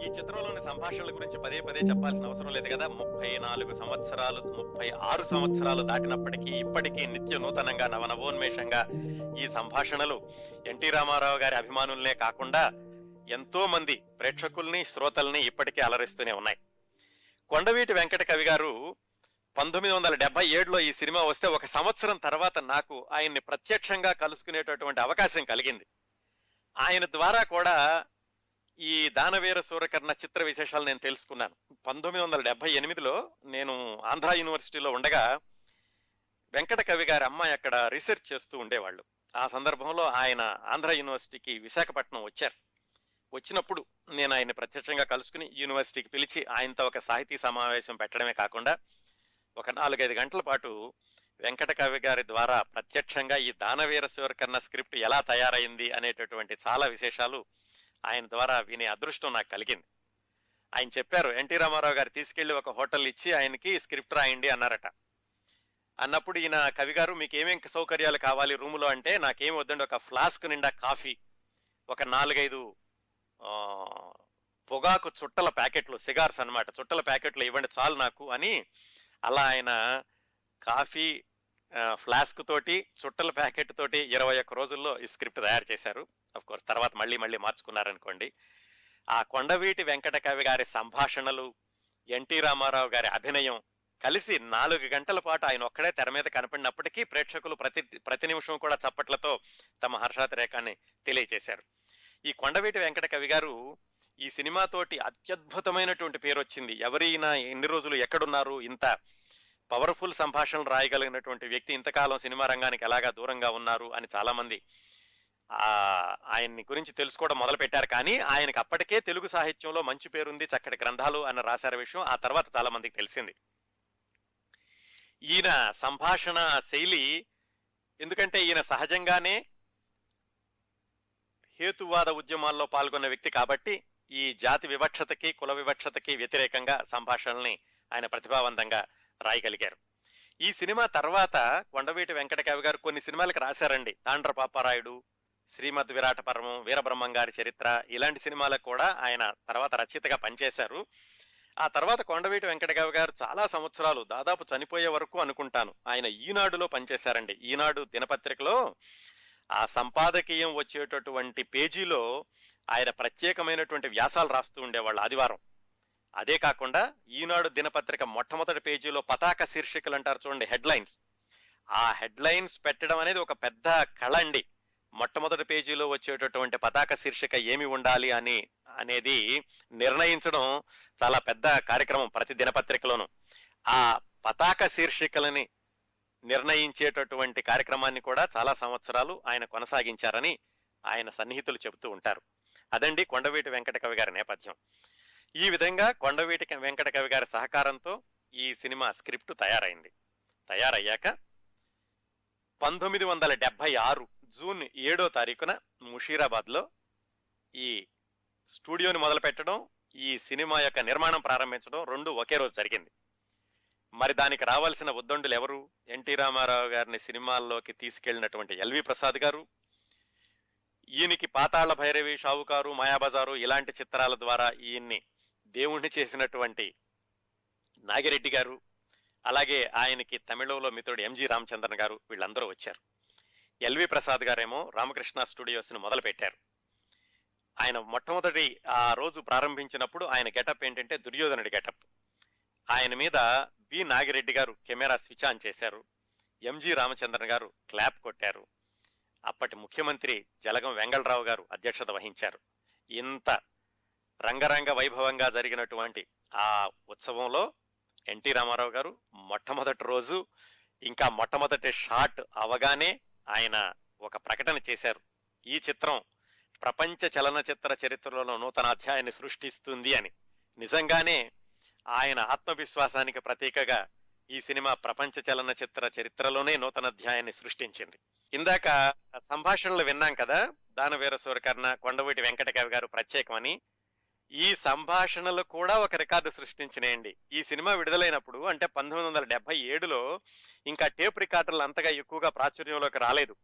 ఈ చిత్రంలోని సంభాషణల గురించి పదే పదే చెప్పాల్సిన అవసరం లేదు కదా? ముప్పై నాలుగు సంవత్సరాలు ముప్పై ఆరు సంవత్సరాలు దాటినప్పటికీ ఇప్పటికీ నిత్య నూతనంగా నవనవోన్మేషంగా ఈ సంభాషణలు ఎన్టీ రామారావు గారి అభిమానులనే కాకుండా ఎంతో మంది ప్రేక్షకుల్ని శ్రోతల్ని ఇప్పటికీ అలరిస్తూనే ఉన్నాయి. కొండవీటి వెంకట కవి గారు పంతొమ్మిది వందల డెబ్బై ఏడులో ఈ సినిమా వస్తే ఒక సంవత్సరం తర్వాత నాకు ఆయన్ని ప్రత్యక్షంగా కలుసుకునేటటువంటి అవకాశం కలిగింది. ఆయన ద్వారా కూడా ఈ దానవీర సూరకర్ణ చిత్ర విశేషాలు నేను తెలుసుకున్నాను. పంతొమ్మిది వందల డెబ్బై ఎనిమిదిలో నేను ఆంధ్ర యూనివర్సిటీలో ఉండగా వెంకట కవి గారి అమ్మాయి అక్కడ రీసెర్చ్ చేస్తూ ఉండేవాళ్ళు. ఆ సందర్భంలో ఆయన ఆంధ్ర యూనివర్సిటీకి విశాఖపట్నం వచ్చారు. వచ్చినప్పుడు నేను ఆయన ప్రత్యక్షంగా కలుసుకుని యూనివర్సిటీకి పిలిచి ఆయనతో ఒక సాహితీ సమావేశం పెట్టడమే కాకుండా ఒక నాలుగైదు గంటల పాటు వెంకట కవి గారి ద్వారా ప్రత్యక్షంగా ఈ దానవీర సూరకర్ణ స్క్రిప్ట్ ఎలా తయారైంది అనేటటువంటి చాలా విశేషాలు ఆయన ద్వారా వినే అదృష్టం నాకు కలిగింది. ఆయన చెప్పారు ఎన్టీ రామారావు గారు తీసుకెళ్ళి ఒక హోటల్ ఇచ్చి ఆయనకి స్క్రిప్ట్ రాయండి అన్నారట. అన్నప్పుడు ఈయన కవి గారు మీకు ఏమేం సౌకర్యాలు కావాలి రూములో అంటే నాకేం వద్దండి ఒక ఫ్లాస్క్ నిండా కాఫీ ఒక నాలుగైదు పొగాకు చుట్టల ప్యాకెట్లు సిగార్స్ అన్నమాట. చుట్టల ప్యాకెట్లు ఇవ్వండి చాలు నాకు అని అలా ఆయన కాఫీ ఫ్లాస్క్ తోటి చుట్టల ప్యాకెట్ తోటి ఇరవై ఒక్క రోజుల్లో ఈ స్క్రిప్ట్ తయారు చేశారు. అఫ్ కోర్స్ తర్వాత మళ్ళీ మళ్ళీ మార్చుకున్నారనుకోండి. ఆ కొండవీటి వెంకటకవి గారి సంభాషణలు ఎన్టీ రామారావు గారి అభినయం కలిసి నాలుగు గంటల పాటు ఆయన ఒక్కడే తెర మీద కనపడినప్పటికీ ప్రేక్షకులు ప్రతి ప్రతి నిమిషం కూడా చప్పట్లతో తమ హర్షాతిరేకాన్ని తెలియజేశారు ఈ కొండవీటి వెంకట కవి గారు ఈ సినిమాతోటి అత్యద్భుతమైనటువంటి పేరు వచ్చింది ఎవరైనా ఎన్ని రోజులు ఎక్కడున్నారు ఇంత పవర్ఫుల్ సంభాషణలు రాయగలిగినటువంటి వ్యక్తి ఇంతకాలం సినిమా రంగానికి ఎలాగా దూరంగా ఉన్నారు అని చాలామంది ఆయన్ని గురించి తెలుసుకోవడం మొదలు పెట్టారు కానీ ఆయనకు అప్పటికే తెలుగు సాహిత్యంలో మంచి పేరుంది చక్కటి గ్రంథాలు అని రాశారు విషయం. ఆ తర్వాత చాలా మందికి తెలిసింది. ఈయన సంభాషణ శైలి ఎందుకంటే ఈయన సహజంగానే హేతువాద ఉద్యమాల్లో పాల్గొన్న వ్యక్తి కాబట్టి ఈ జాతి వివక్షతకి కుల వివక్షతకి వ్యతిరేకంగా సంభాషణల్ని ఆయన ప్రతిభావంతంగా రాయగలిగారు. ఈ సినిమా తర్వాత కొండవీటి వెంకటకవి గారు కొన్ని సినిమాలకు రాశారండి. తాండ్ర పాపారాయుడు శ్రీమద్ విరాట పరమం వీరబ్రహ్మం గారి చరిత్ర ఇలాంటి సినిమాలకు కూడా ఆయన తర్వాత రచయితగా పనిచేశారు. ఆ తర్వాత కొండవీటి వెంకటగావి గారు చాలా సంవత్సరాలు దాదాపు చనిపోయే వరకు అనుకుంటాను. ఆయన ఈనాడులో పనిచేశారండి. ఈనాడు దినపత్రికలో ఆ సంపాదకీయం వచ్చేటటువంటి పేజీలో ఆయన ప్రత్యేకమైనటువంటి వ్యాసాలు రాస్తూ ఉండేవాళ్ళు ఆదివారం. అదే కాకుండా ఈనాడు దినపత్రిక మొట్టమొదటి పేజీలో పతాక శీర్షికలు అంటారు చూడండి హెడ్లైన్స్ ఆ హెడ్లైన్స్ పెట్టడం అనేది ఒక పెద్ద కళ అండి. మొట్టమొదటి పేజీలో వచ్చేటటువంటి పతాక శీర్షిక ఏమి ఉండాలి అని అనేది నిర్ణయించడం చాలా పెద్ద కార్యక్రమం ప్రతి దినపత్రికలోను. ఆ పతాక శీర్షికలని నిర్ణయించేటటువంటి కార్యక్రమాన్ని కూడా చాలా సంవత్సరాలు ఆయన కొనసాగించారని ఆయన సన్నిహితులు చెబుతూ ఉంటారు. అదండి కొండవీటి వెంకట కవి గారి నేపథ్యం. ఈ విధంగా కొండవీటి వెంకట కవి గారి సహకారంతో ఈ సినిమా స్క్రిప్ట్ తయారైంది. తయారయ్యాక పంతొమ్మిది వందల డెబ్బై ఆరు జూన్ ఏడో తారీఖున ముషీరాబాద్లో ఈ స్టూడియోని మొదలుపెట్టడం ఈ సినిమా యొక్క నిర్మాణం ప్రారంభించడం రెండు ఒకే రోజు జరిగింది. మరి దానికి రావాల్సిన ఉద్దండులు ఎవరు? ఎన్టీ రామారావు గారిని సినిమాల్లోకి తీసుకెళ్ళినటువంటి ఎల్వి ప్రసాద్ గారు ఈయనకి పాతాళ భైరవి షావుకారు మాయాబజారు ఇలాంటి చిత్రాల ద్వారా ఈయన్ని దేవుణ్ణి చేసినటువంటి నాగిరెడ్డి గారు అలాగే ఆయనకి తమిళంలో మిత్రుడు ఎంజి రామచంద్రన్ గారు వీళ్ళందరూ వచ్చారు. ఎల్వి ప్రసాద్ గారేమో రామకృష్ణ స్టూడియోస్ని మొదలుపెట్టారు. ఆయన మొట్టమొదటి ఆ రోజు ప్రారంభించినప్పుడు ఆయన గెటప్ ఏంటంటే దుర్యోధనుడి గెటప్. ఆయన మీద బి నాగిరెడ్డి గారు కెమెరా స్విచ్ ఆన్ చేశారు. ఎంజి రామచంద్రన్ గారు క్లాప్ కొట్టారు. అప్పటి ముఖ్యమంత్రి జలగం వెంగళరావు గారు అధ్యక్షత వహించారు. ఇంత రంగరంగ వైభవంగా జరిగినటువంటి ఆ ఉత్సవంలో ఎన్టీ రామారావు గారు మొట్టమొదటి రోజు ఇంకా మొట్టమొదటి షాట్ అవగానే ఆయన ఒక ప్రకటన చేశారు. ఈ చిత్రం ప్రపంచ చలనచిత్ర చరిత్రలో నూతన అధ్యాయాన్ని సృష్టిస్తుంది అని. నిజంగానే ఆయన ఆత్మవిశ్వాసానికి ప్రతీకగా ఈ సినిమా ప్రపంచ చలనచిత్ర చరిత్రలోనే నూతన అధ్యాయాన్ని సృష్టించింది. ఇందాక సంభాషణలు విన్నాం కదా దానవీర సూరకర్ణ కొండవీటి వెంకట గారు ప్రత్యేకమని. ఈ సంభాషణలు కూడా ఒక రికార్డు సృష్టించినాయండి. ఈ సినిమా విడుదలైనప్పుడు అంటే పంతొమ్మిది వందల డెబ్బై ఏడులో ఇంకా టేప్ రికార్డులు అంతగా ఎక్కువగా ప్రాచుర్యంలోకి రాలేదు.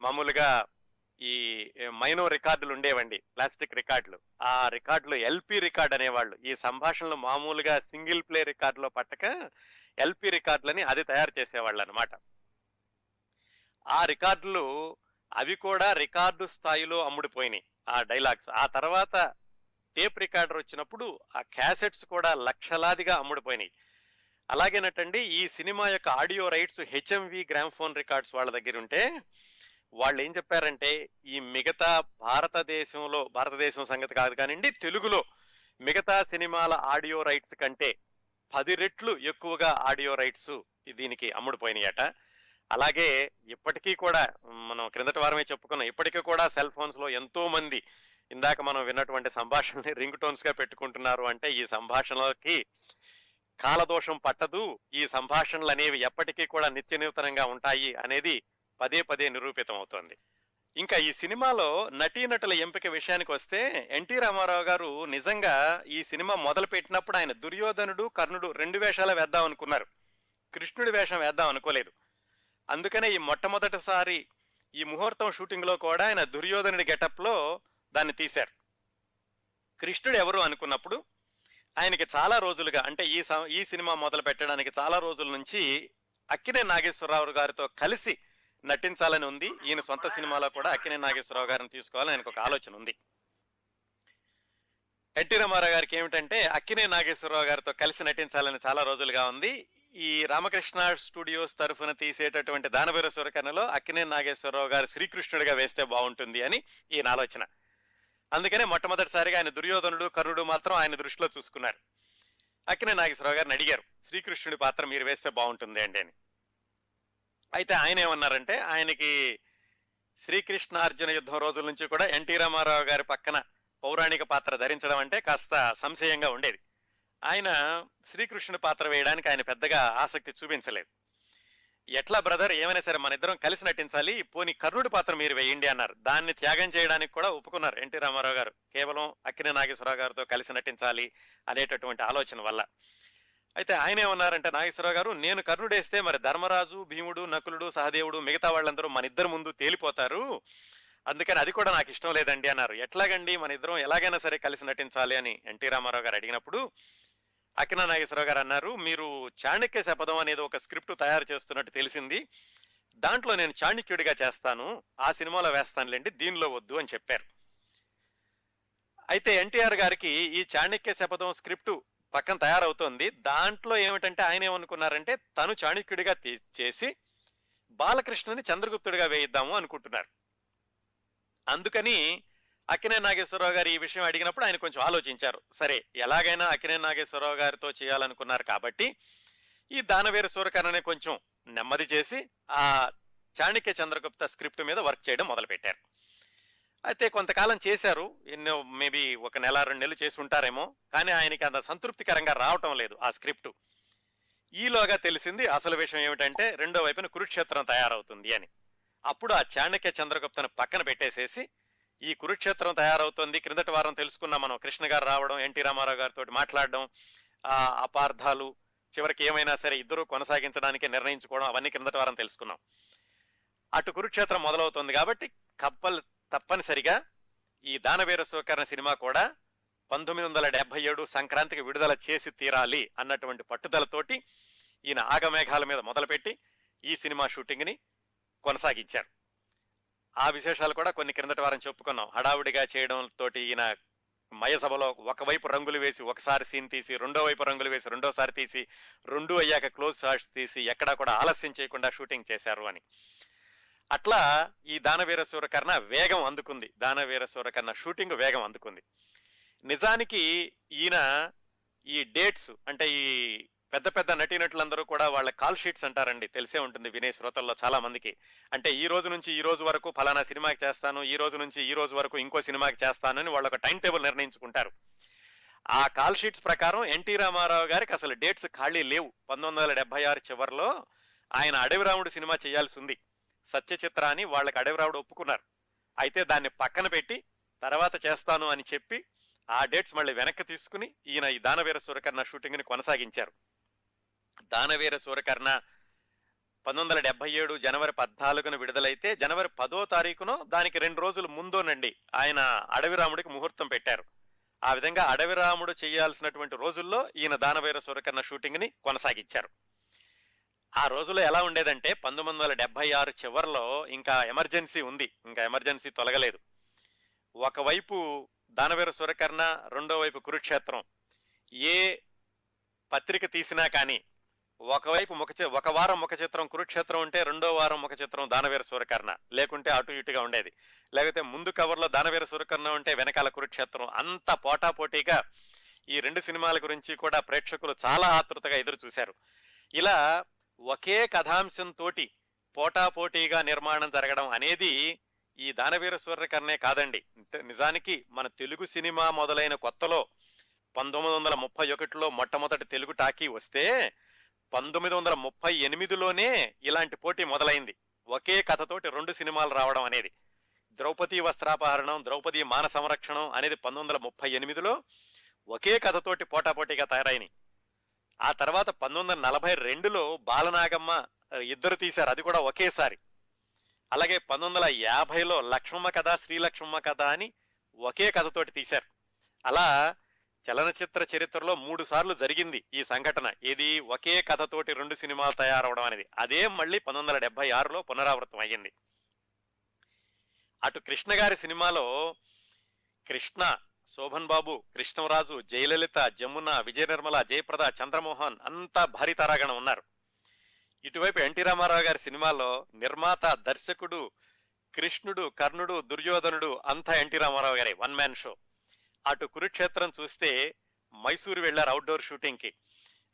మామూలుగా ఈ మైనో రికార్డులు ఉండేవండి ప్లాస్టిక్ రికార్డులు. ఆ రికార్డులు ఎల్పి రికార్డ్ అనేవాళ్ళు. ఈ సంభాషణలు మామూలుగా సింగిల్ ప్లే రికార్డులో పట్టక ఎల్పి రికార్డులని అది తయారు చేసేవాళ్ళు అనమాట ఆ రికార్డులు అవి కూడా రికార్డు స్థాయిలో అమ్ముడిపోయినాయి ఆ డైలాగ్స్. ఆ తర్వాత టేప్ రికార్డర్ వచ్చినప్పుడు ఆ క్యాసెట్స్ కూడా లక్షలాదిగా అమ్ముడుపోయినాయి. అలాగేనటండి ఈ సినిమా యొక్క audio rights HMV gramophone records వాళ్ళ దగ్గర ఉంటే వాళ్ళు ఏం చెప్పారంటే ఈ మిగతా భారతదేశంలో భారతదేశం సంగతి కాదు కానివ్వండి తెలుగులో మిగతా సినిమాల ఆడియో రైట్స్ కంటే పది రెట్లు ఎక్కువగా ఆడియో రైట్స్ దీనికి అమ్ముడుపోయినాయట. అలాగే ఇప్పటికీ కూడా మనం క్రిందటి వారమే చెప్పుకున్నాం ఇప్పటికీ కూడా సెల్ ఫోన్స్లో ఎంతోమంది ఇందాక మనం విన్నటువంటి సంభాషణని రింగ్ టోన్స్గా పెట్టుకుంటున్నారు అంటే ఈ సంభాషణలకి కాలదోషం పట్టదు. ఈ సంభాషణలు అనేవి ఎప్పటికీ కూడా నిత్య నూతనంగా ఉంటాయి అనేది పదే పదే నిరూపితం అవుతోంది ఇంకా ఈ సినిమాలో నటీనటుల ఎంపిక విషయానికి వస్తే ఎన్టీ రామారావు గారు నిజంగా ఈ సినిమా మొదలు పెట్టినప్పుడు ఆయన దుర్యోధనుడు కర్ణుడు రెండు వేషాలు వేద్దాం అనుకున్నారు. కృష్ణుడి వేషం వేద్దాం అనుకోలేదు. అందుకనే ఈ మొట్టమొదటిసారి ఈ ముహూర్తం షూటింగ్లో కూడా ఆయన దుర్యోధనుడి గెటప్లో దాన్ని తీశారు. కృష్ణుడు ఎవరు అనుకున్నప్పుడు ఆయనకి చాలా రోజులుగా అంటే ఈ ఈ సినిమా మొదలు పెట్టడానికి చాలా రోజుల నుంచి అక్కినే నాగేశ్వరరావు గారితో కలిసి నటించాలని ఉంది. ఈయన సొంత సినిమాలో కూడా అక్కినే నాగేశ్వరరావు గారిని తీసుకోవాలని ఆయనకు ఒక ఆలోచన ఉంది. ఎన్టీ రామారావు గారికి ఏమిటంటే అక్కినే నాగేశ్వరరావు గారితో కలిసి నటించాలని చాలా రోజులుగా ఉంది. ఈ రామకృష్ణ స్టూడియోస్ తరఫున తీసేటటువంటి దానవీర సూరకర్ణలో అక్కినే నాగేశ్వరరావు గారు శ్రీకృష్ణుడిగా వేస్తే బాగుంటుంది అని ఈయన ఆలోచన. అందుకనే మొట్టమొదటిసారిగా ఆయన దుర్యోధనుడు కర్ణుడు మాత్రం ఆయన దృష్టిలో చూసుకున్నారు. అక్కినే నాగేశ్వరరావు గారిని అడిగారు శ్రీకృష్ణుడి పాత్ర మీరు వేస్తే బాగుంటుంది అండి అని. అయితే ఆయన ఏమన్నారంటే ఆయనకి శ్రీకృష్ణ అర్జున యుద్ధం రోజుల నుంచి కూడా ఎన్టీ రామారావు గారి పక్కన పౌరాణిక పాత్ర ధరించడం అంటే కాస్త సంశయంగా ఉండేది. ఆయన శ్రీకృష్ణుడి పాత్ర వేయడానికి ఆయన పెద్దగా ఆసక్తి చూపించలేదు. ఎట్లా బ్రదర్ ఏమైనా సరే మన ఇద్దరం కలిసి నటించాలి. పోని కర్ణుడి పాత్ర మీరు వేయండి అన్నారు. దాన్ని త్యాగం చేయడానికి కూడా ఒప్పుకున్నారు ఎన్టీ రామారావు గారు. కేవలం అక్కినే నాగేశ్వరరావు గారితో కలిసి నటించాలి అనేటటువంటి ఆలోచన వల్ల. అయితే ఆయన ఏమన్నారంటే నాగేశ్వరరావు గారు నేను కర్ణుడేస్తే మరి ధర్మరాజు భీముడు నకులుడు సహదేవుడు మిగతా వాళ్ళందరూ మన ఇద్దరు ముందు తేలిపోతారు. అందుకని అది కూడా నాకు ఇష్టం లేదండి అన్నారు. ఎట్లాగండి? మన ఇద్దరం ఎలాగైనా సరే కలిసి నటించాలి అని ఎన్టీ రామారావు గారు అడిగినప్పుడు అకినా నాగేశ్వరరావు గారు అన్నారు మీరు చాణక్య శపథం అనేది ఒక స్క్రిప్ట్ తయారు చేస్తున్నట్టు తెలిసింది. దాంట్లో నేను చాణక్యుడిగా చేస్తాను ఆ సినిమాలో వేస్తానులేండి దీనిలో వద్దు అని చెప్పారు. అయితే ఎన్టీఆర్ గారికి ఈ చాణక్య శపథం స్క్రిప్ట్ పక్కన తయారవుతోంది. దాంట్లో ఏమిటంటే ఆయన ఏమనుకున్నారంటే తను చాణక్యుడిగా తీ- చేసి బాలకృష్ణని చంద్రగుప్తుడిగా వేయిద్దాము అనుకుంటున్నారు. అందుకని అక్కినే నాగేశ్వరరావు గారు ఈ విషయం అడిగినప్పుడు ఆయన కొంచెం ఆలోచించారు. సరే ఎలాగైనా అక్కినే నాగేశ్వరరావు గారితో చేయాలనుకున్నారు కాబట్టి ఈ దానవీర సూరకర్ణని కొంచెం నెమ్మది చేసి ఆ చాణక్య చంద్రగుప్త స్క్రిప్ట్ మీద వర్క్ చేయడం మొదలుపెట్టారు. అయితే కొంతకాలం చేశారు. ఎన్నో మేబీ ఒక నెల రెండు నెలలు చేసి ఉంటారేమో. కానీ ఆయనకి అంత సంతృప్తికరంగా రావటం లేదు ఆ స్క్రిప్ట్. ఈలోగా తెలిసింది అసలు విషయం ఏమిటంటే రెండో వైపున కురుక్షేత్రం తయారవుతుంది అని. అప్పుడు ఆ చాణక్య చంద్రగుప్తను పక్కన పెట్టేసేసి ఈ కురుక్షేత్రం తయారవుతుంది. క్రిందటి వారం తెలుసుకున్నాం మనం. కృష్ణ గారు రావడం ఎన్టీ రామారావు గారితో మాట్లాడడం ఆ అపార్థాలు చివరికి ఏమైనా సరే ఇద్దరు కొనసాగించడానికి నిర్ణయించుకోవడం అవన్నీ క్రిందటి వారం తెలుసుకున్నాం. అటు కురుక్షేత్రం మొదలవుతుంది కాబట్టి కప్పల్ తప్పనిసరిగా ఈ దానవీర స్వీకరణ సినిమా కూడా పంతొమ్మిది వందల డెబ్బై ఏడు సంక్రాంతికి విడుదల చేసి తీరాలి అన్నటువంటి పట్టుదలతోటి ఈయన ఆగమేఘాల మీద మొదలుపెట్టి ఈ సినిమా షూటింగ్ని కొనసాగించారు ఆ విశేషాలు కూడా కొన్ని క్రిందటి వారం చెప్పుకున్నాం. హడావుడిగా చేయడం తోటి ఈయన మయసభలో ఒకవైపు రంగులు వేసి ఒకసారి సీన్ తీసి రెండో వైపు రంగులు వేసి రెండోసారి తీసి రెండు అయ్యాక క్లోజ్ షాట్స్ తీసి ఎక్కడా కూడా ఆలస్యం చేయకుండా షూటింగ్ చేశారు అని. అట్లా ఈ దానవీర సూరకర్ణ వేగం అందుకుంది. దానవీర సూరకర్ణ షూటింగ్ వేగం అందుకుంది. నిజానికి ఈయన ఈ డేట్స్ అంటే ఈ పెద్ద పెద్ద నటీనటులందరూ కూడా వాళ్ళ కాల్ షీట్స్ అంటారండి. తెలిసే ఉంటుంది వినే శ్రోతల్లో చాలా మందికి. అంటే ఈ రోజు నుంచి ఈ రోజు వరకు ఫలానా సినిమాకి చేస్తాను ఈ రోజు నుంచి ఈ రోజు వరకు ఇంకో సినిమాకి చేస్తాను అని వాళ్ళు ఒక టైం టేబుల్ నిర్ణయించుకుంటారు. ఆ కాల్ షీట్స్ ప్రకారం ఎన్టీ రామారావు గారికి అసలు డేట్స్ ఖాళీ లేవు. పంతొమ్మిది వందల డెబ్బై ఆరు చివరిలో ఆయన అడవి రాముడు సినిమా చేయాల్సి ఉంది సత్యచిత్ర అని వాళ్ళకి అడవి రాముడు ఒప్పుకున్నారు. అయితే దాన్ని పక్కన పెట్టి తర్వాత చేస్తాను అని చెప్పి ఆ డేట్స్ మళ్ళీ వెనక్కి తీసుకుని ఈయన ఈ దానవీర సూరకర్ణ షూటింగ్ని కొనసాగించారు. దానవీర సూరకర్ణ పంతొమ్మిది వందల డెబ్బై ఏడు జనవరి పద్నాలుగున విడుదలైతే జనవరి పదో తారీఖును దానికి రెండు రోజులు ముందోనండి ఆయన అడవిరాముడికి ముహూర్తం పెట్టారు. ఆ విధంగా అడవిరాముడు చేయాల్సినటువంటి రోజుల్లో ఈయన దానవీర సూరకర్ణ షూటింగ్ని కొనసాగించారు. ఆ రోజులో ఎలా ఉండేదంటే పంతొమ్మిది వందల డెబ్బై ఆరు చివరిలో ఇంకా ఎమర్జెన్సీ ఉంది ఇంకా ఎమర్జెన్సీ తొలగలేదు. ఒకవైపు దానవీర సూరకర్ణ రెండో వైపు కురుక్షేత్రం. ఏ పత్రిక తీసినా కానీ ఒకవైపు ముఖ ఒక వారం ముఖ చిత్రం కురుక్షేత్రం ఉంటే రెండో వారం ముఖ చిత్రం దానవీర సూరకర్ణ. లేకుంటే అటు ఇటుగా ఉండేది. లేకపోతే ముందు కవర్లో దానవీర సూరకర్ణ ఉంటే వెనకాల కురుక్షేత్రం. అంత పోటాపోటీగా ఈ రెండు సినిమాల గురించి కూడా ప్రేక్షకులు చాలా ఆతృతగా ఎదురు చూశారు. ఇలా ఒకే కథాంశంతో పోటాపోటీగా నిర్మాణం జరగడం అనేది ఈ దానవీర సూర్యకర్ణే కాదండి. నిజానికి మన తెలుగు సినిమా మొదలైన కొత్తలో పంతొమ్మిది వందల ముప్పై ఒకటిలో మొట్టమొదటి తెలుగు టాకీ వస్తే పంతొమ్మిది వందల ముప్పై ఎనిమిదిలోనే ఇలాంటి పోటీ మొదలైంది. ఒకే కథతోటి రెండు సినిమాలు రావడం అనేది. ద్రౌపది వస్త్రాపహరణం ద్రౌపది మాన సంరక్షణం అనేది పంతొమ్మిది వందల ముప్పై ఎనిమిదిలో ఒకే కథతోటి పోటాపోటీగా తయారైనవి ఆ తర్వాత పంతొమ్మిది వందల నలభై రెండులో బాలనాగమ్మ ఇద్దరు తీశారు. అది కూడా ఒకేసారి. అలాగే పంతొమ్మిది వందల యాభైలో లక్ష్మమ్మ కథ శ్రీలక్ష్మమ్మ కథ అని ఒకే కథతోటి తీశారు. అలా చలనచిత్ర చరిత్రలో మూడు సార్లు జరిగింది ఈ సంఘటన. ఇది ఒకే కథతోటి రెండు సినిమాలు తయారవడం అనేది. అదే మళ్ళీ పంతొమ్మిది వందల డెబ్బై ఆరులో పునరావృతం అయ్యింది. అటు కృష్ణ గారి సినిమాలో కృష్ణ శోభన్ బాబు కృష్ణరాజు జయలలిత జమున విజయ నిర్మల జయప్రద చంద్రమోహన్ అంతా భారీ తారాగణం ఉన్నారు. ఇటువైపు ఎన్టీ రామారావు గారి సినిమాలో నిర్మాత దర్శకుడు కృష్ణుడు కర్ణుడు దుర్యోధనుడు అంతా ఎన్టీ రామారావు గారి. One man show. అటు కురుక్షేత్రం చూస్తే మైసూరు వెళ్ళారు అవుట్డోర్ షూటింగ్కి.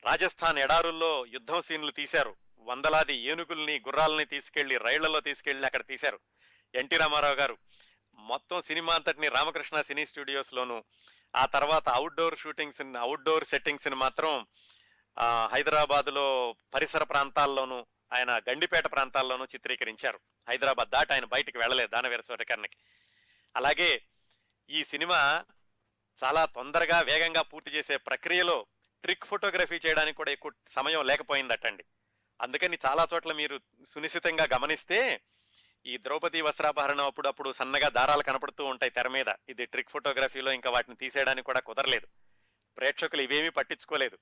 రాజస్థాన్ ఎడారుల్లో యుద్ధం సీన్లు తీశారు. వందలాది ఏనుగుల్ని గుర్రాలని తీసుకెళ్ళి రైళ్ళలో తీసుకెళ్ళి అక్కడ తీశారు ఎన్టీ రామారావు గారు. మొత్తం సినిమా అంతటిని రామకృష్ణ సినీ స్టూడియోస్లోను ఆ తర్వాత అవుట్డోర్ షూటింగ్స్ అవుట్డోర్ సెట్టింగ్స్ని మాత్రం హైదరాబాద్లో పరిసర ప్రాంతాల్లోనూ ఆయన గండిపేట ప్రాంతాల్లోనూ చిత్రీకరించారు. హైదరాబాద్ దాటి ఆయన బయటకు వెళ్ళలేదు దానవీర సూర్యకర్ణకి అలాగే ఈ సినిమా చాలా తొందరగా వేగంగా పూర్తి చేసే ప్రక్రియలో ట్రిక్ ఫోటోగ్రఫీ చేయడానికి కూడా ఎక్కువ సమయం లేకపోయిందటండి. అందుకని చాలా చోట్ల మీరు సునిశ్చితంగా గమనిస్తే ఈ ద్రౌపది వస్త్రాపహరణం అప్పుడప్పుడు సన్నగా దారాలు కనపడుతూ ఉంటాయి తెర మీద. ఇది ట్రిక్ ఫోటోగ్రఫీలో ఇంకా వాటిని తీసేయడానికి కూడా కుదరలేదు. ప్రేక్షకులు ఇవేమీ పట్టించుకోలేదు.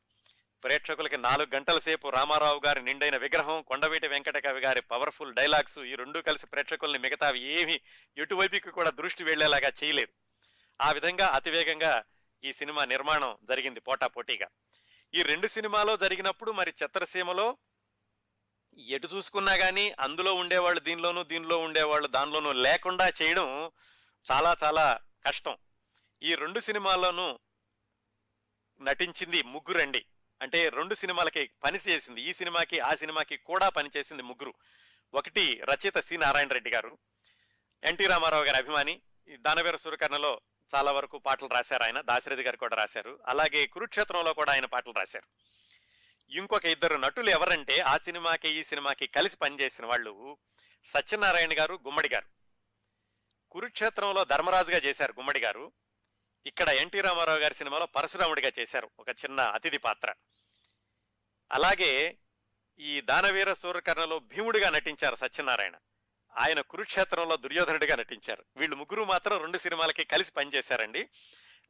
ప్రేక్షకులకి నాలుగు గంటల సేపు రామారావు గారి నిండైన విగ్రహం కొండవీటి వెంకటకవి గారి పవర్ఫుల్ డైలాగ్స్ ఈ రెండు కలిసి ప్రేక్షకుల్ని మిగతావి ఏమి ఎటువైపుకి కూడా దృష్టి వెళ్ళేలాగా చేయలేదు. ఆ విధంగా అతివేగంగా ఈ సినిమా నిర్మాణం జరిగింది పోటాపోటీగా. ఈ రెండు సినిమాలో జరిగినప్పుడు మరి చిత్రసీమలో ఎటు చూసుకున్నా కానీ అందులో ఉండేవాళ్ళు దీనిలోనూ దీనిలో ఉండేవాళ్ళు దానిలోనూ లేకుండా చేయడం చాలా చాలా కష్టం. ఈ రెండు సినిమాల్లోనూ నటించింది ముగ్గురండి. అంటే రెండు సినిమాలకి పని చేసింది ఈ సినిమాకి ఆ సినిమాకి కూడా పనిచేసింది ముగ్గురు. ఒకటి రచయిత సి. నారాయణ రెడ్డి గారు ఎన్టీ రామారావు గారి అభిమాని దానవీర సూరకర్ణలో చాలా వరకు పాటలు రాశారు ఆయన. దాశరథి గారు కూడా రాశారు. అలాగే కురుక్షేత్రంలో కూడా ఆయన పాటలు రాశారు. ఇంకొక ఇద్దరు నటులు ఎవరంటే ఆ సినిమాకి ఈ సినిమాకి కలిసి పనిచేసిన వాళ్ళు సత్యనారాయణ గారు గుమ్మడి గారు. కురుక్షేత్రంలో ధర్మరాజుగా చేశారు గుమ్మడి గారు. ఇక్కడ ఎన్టీ రామారావు గారి సినిమాలో పరశురాముడిగా చేశారు. ఒక చిన్న అతిథి పాత్ర. అలాగే ఈ దానవీర సూర్యకర్ణలో భీముడిగా నటించారు సత్యనారాయణ. ఆయన కురుక్షేత్రంలో దుర్యోధనుడిగా నటించారు. వీళ్ళు ముగ్గురు మాత్రం రెండు సినిమాలకి కలిసి పనిచేశారండి.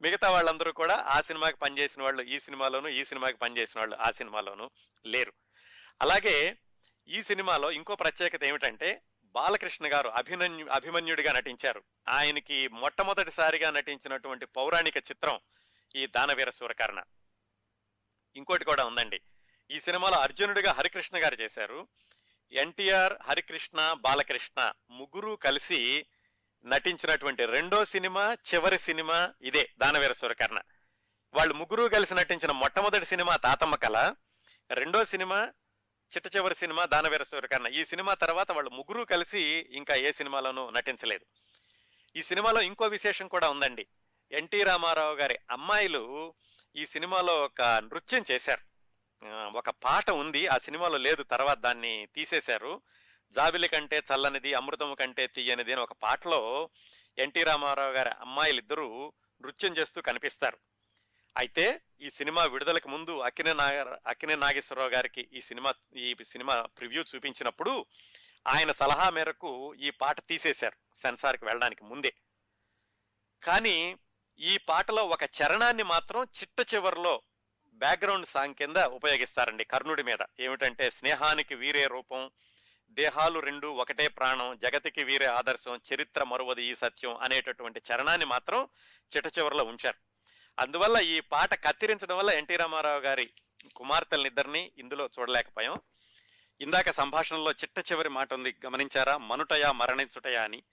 మిగతా వాళ్ళందరూ కూడా ఆ సినిమాకి పనిచేసిన వాళ్ళు ఈ సినిమాలోను ఈ సినిమాకి పనిచేసిన వాళ్ళు ఆ సినిమాలోను లేరు. అలాగే ఈ సినిమాలో ఇంకో ప్రత్యేకత ఏమిటంటే బాలకృష్ణ గారు అభిమన్యు అభిమన్యుడిగా నటించారు. ఆయనకి మొట్టమొదటిసారిగా నటించినటువంటి పౌరాణిక చిత్రం ఈ దానవీర సూరకర్ణ. ఇంకోటి కూడా ఉందండి. ఈ సినిమాలో అర్జునుడిగా హరికృష్ణ గారు చేశారు. ఎన్టీఆర్ హరికృష్ణ బాలకృష్ణ ముగ్గురు కలిసి నటించినటువంటి రెండో సినిమా చివరి సినిమా ఇదే దానవీర సూరకర్ణ. వాళ్ళు ముగ్గురు కలిసి నటించిన మొట్టమొదటి సినిమా తాతమ్మ కళ రెండో సినిమా చిట్ట చివరి సినిమా దానవీర సూరకర్ణ. ఈ సినిమా తర్వాత వాళ్ళు ముగ్గురు కలిసి ఇంకా ఏ సినిమాలోనూ నటించలేదు. ఈ సినిమాలో ఇంకో విశేషం కూడా ఉందండి. ఎన్టీ రామారావు గారి అమ్మాయిలు ఈ సినిమాలో ఒక నృత్యం చేశారు. ఒక పాట ఉంది. ఆ సినిమాలో లేదు. తర్వాత దాన్ని తీసేశారు. జాబిలి కంటే చల్లనిది అమృతం కంటే తీయనిది అని ఒక పాటలో ఎన్టీ రామారావు గారి అమ్మాయిలు ఇద్దరు నృత్యం చేస్తూ కనిపిస్తారు. అయితే ఈ సినిమా విడుదలకు ముందు అక్కినే నాగ అక్కినే నాగేశ్వరరావు గారికి ఈ సినిమా ఈ సినిమా ప్రివ్యూ చూపించినప్పుడు ఆయన సలహా మేరకు ఈ పాట తీసేశారు సెన్సార్కి వెళ్ళడానికి ముందే. కానీ ఈ పాటలో ఒక చరణాన్ని మాత్రం చిట్ట చివరిలో బ్యాక్గ్రౌండ్ సాంగ్ కింద ఉపయోగిస్తారండి కర్ణుడి మీద. ఏమిటంటే స్నేహానికి వీరే రూపం దేహాలు రెండు ఒకటే ప్రాణం జగతికి వీరే ఆదర్శం చరిత్ర మరువది ఈ సత్యం అనేటటువంటి చరణాన్ని మాత్రం చిట్ట చివరిలో ఉంచారు. అందువల్ల ఈ పాట కత్తిరించడం వల్ల ఎన్టీ రామారావు గారి కుమార్తెలనిద్దరిని ఇందులో చూడలేకపోయాం. ఇందాక సంభాషణలో చిట్ట చివరి మాట ఉంది గమనించారా? మనుటయా మరణించుటయా అని.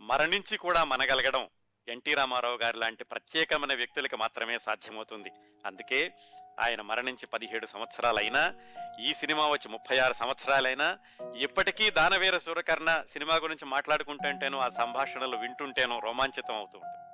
మరణించి కూడా మనగలగడం ఎన్టీ రామారావు గారి లాంటి ప్రత్యేకమైన వ్యక్తులకు మాత్రమే సాధ్యమవుతుంది. అందుకే ఆయన మరణించి పదిహేడు సంవత్సరాలైనా ఈ సినిమా వచ్చి ముప్పై ఆరు సంవత్సరాలైనా ఇప్పటికీ దానవీర సూరకర్ణ సినిమా గురించి మాట్లాడుకుంటుంటేనో ఆ సంభాషణలు వింటుంటేనో రోమాంచితం అవుతూ ఉంటుంది.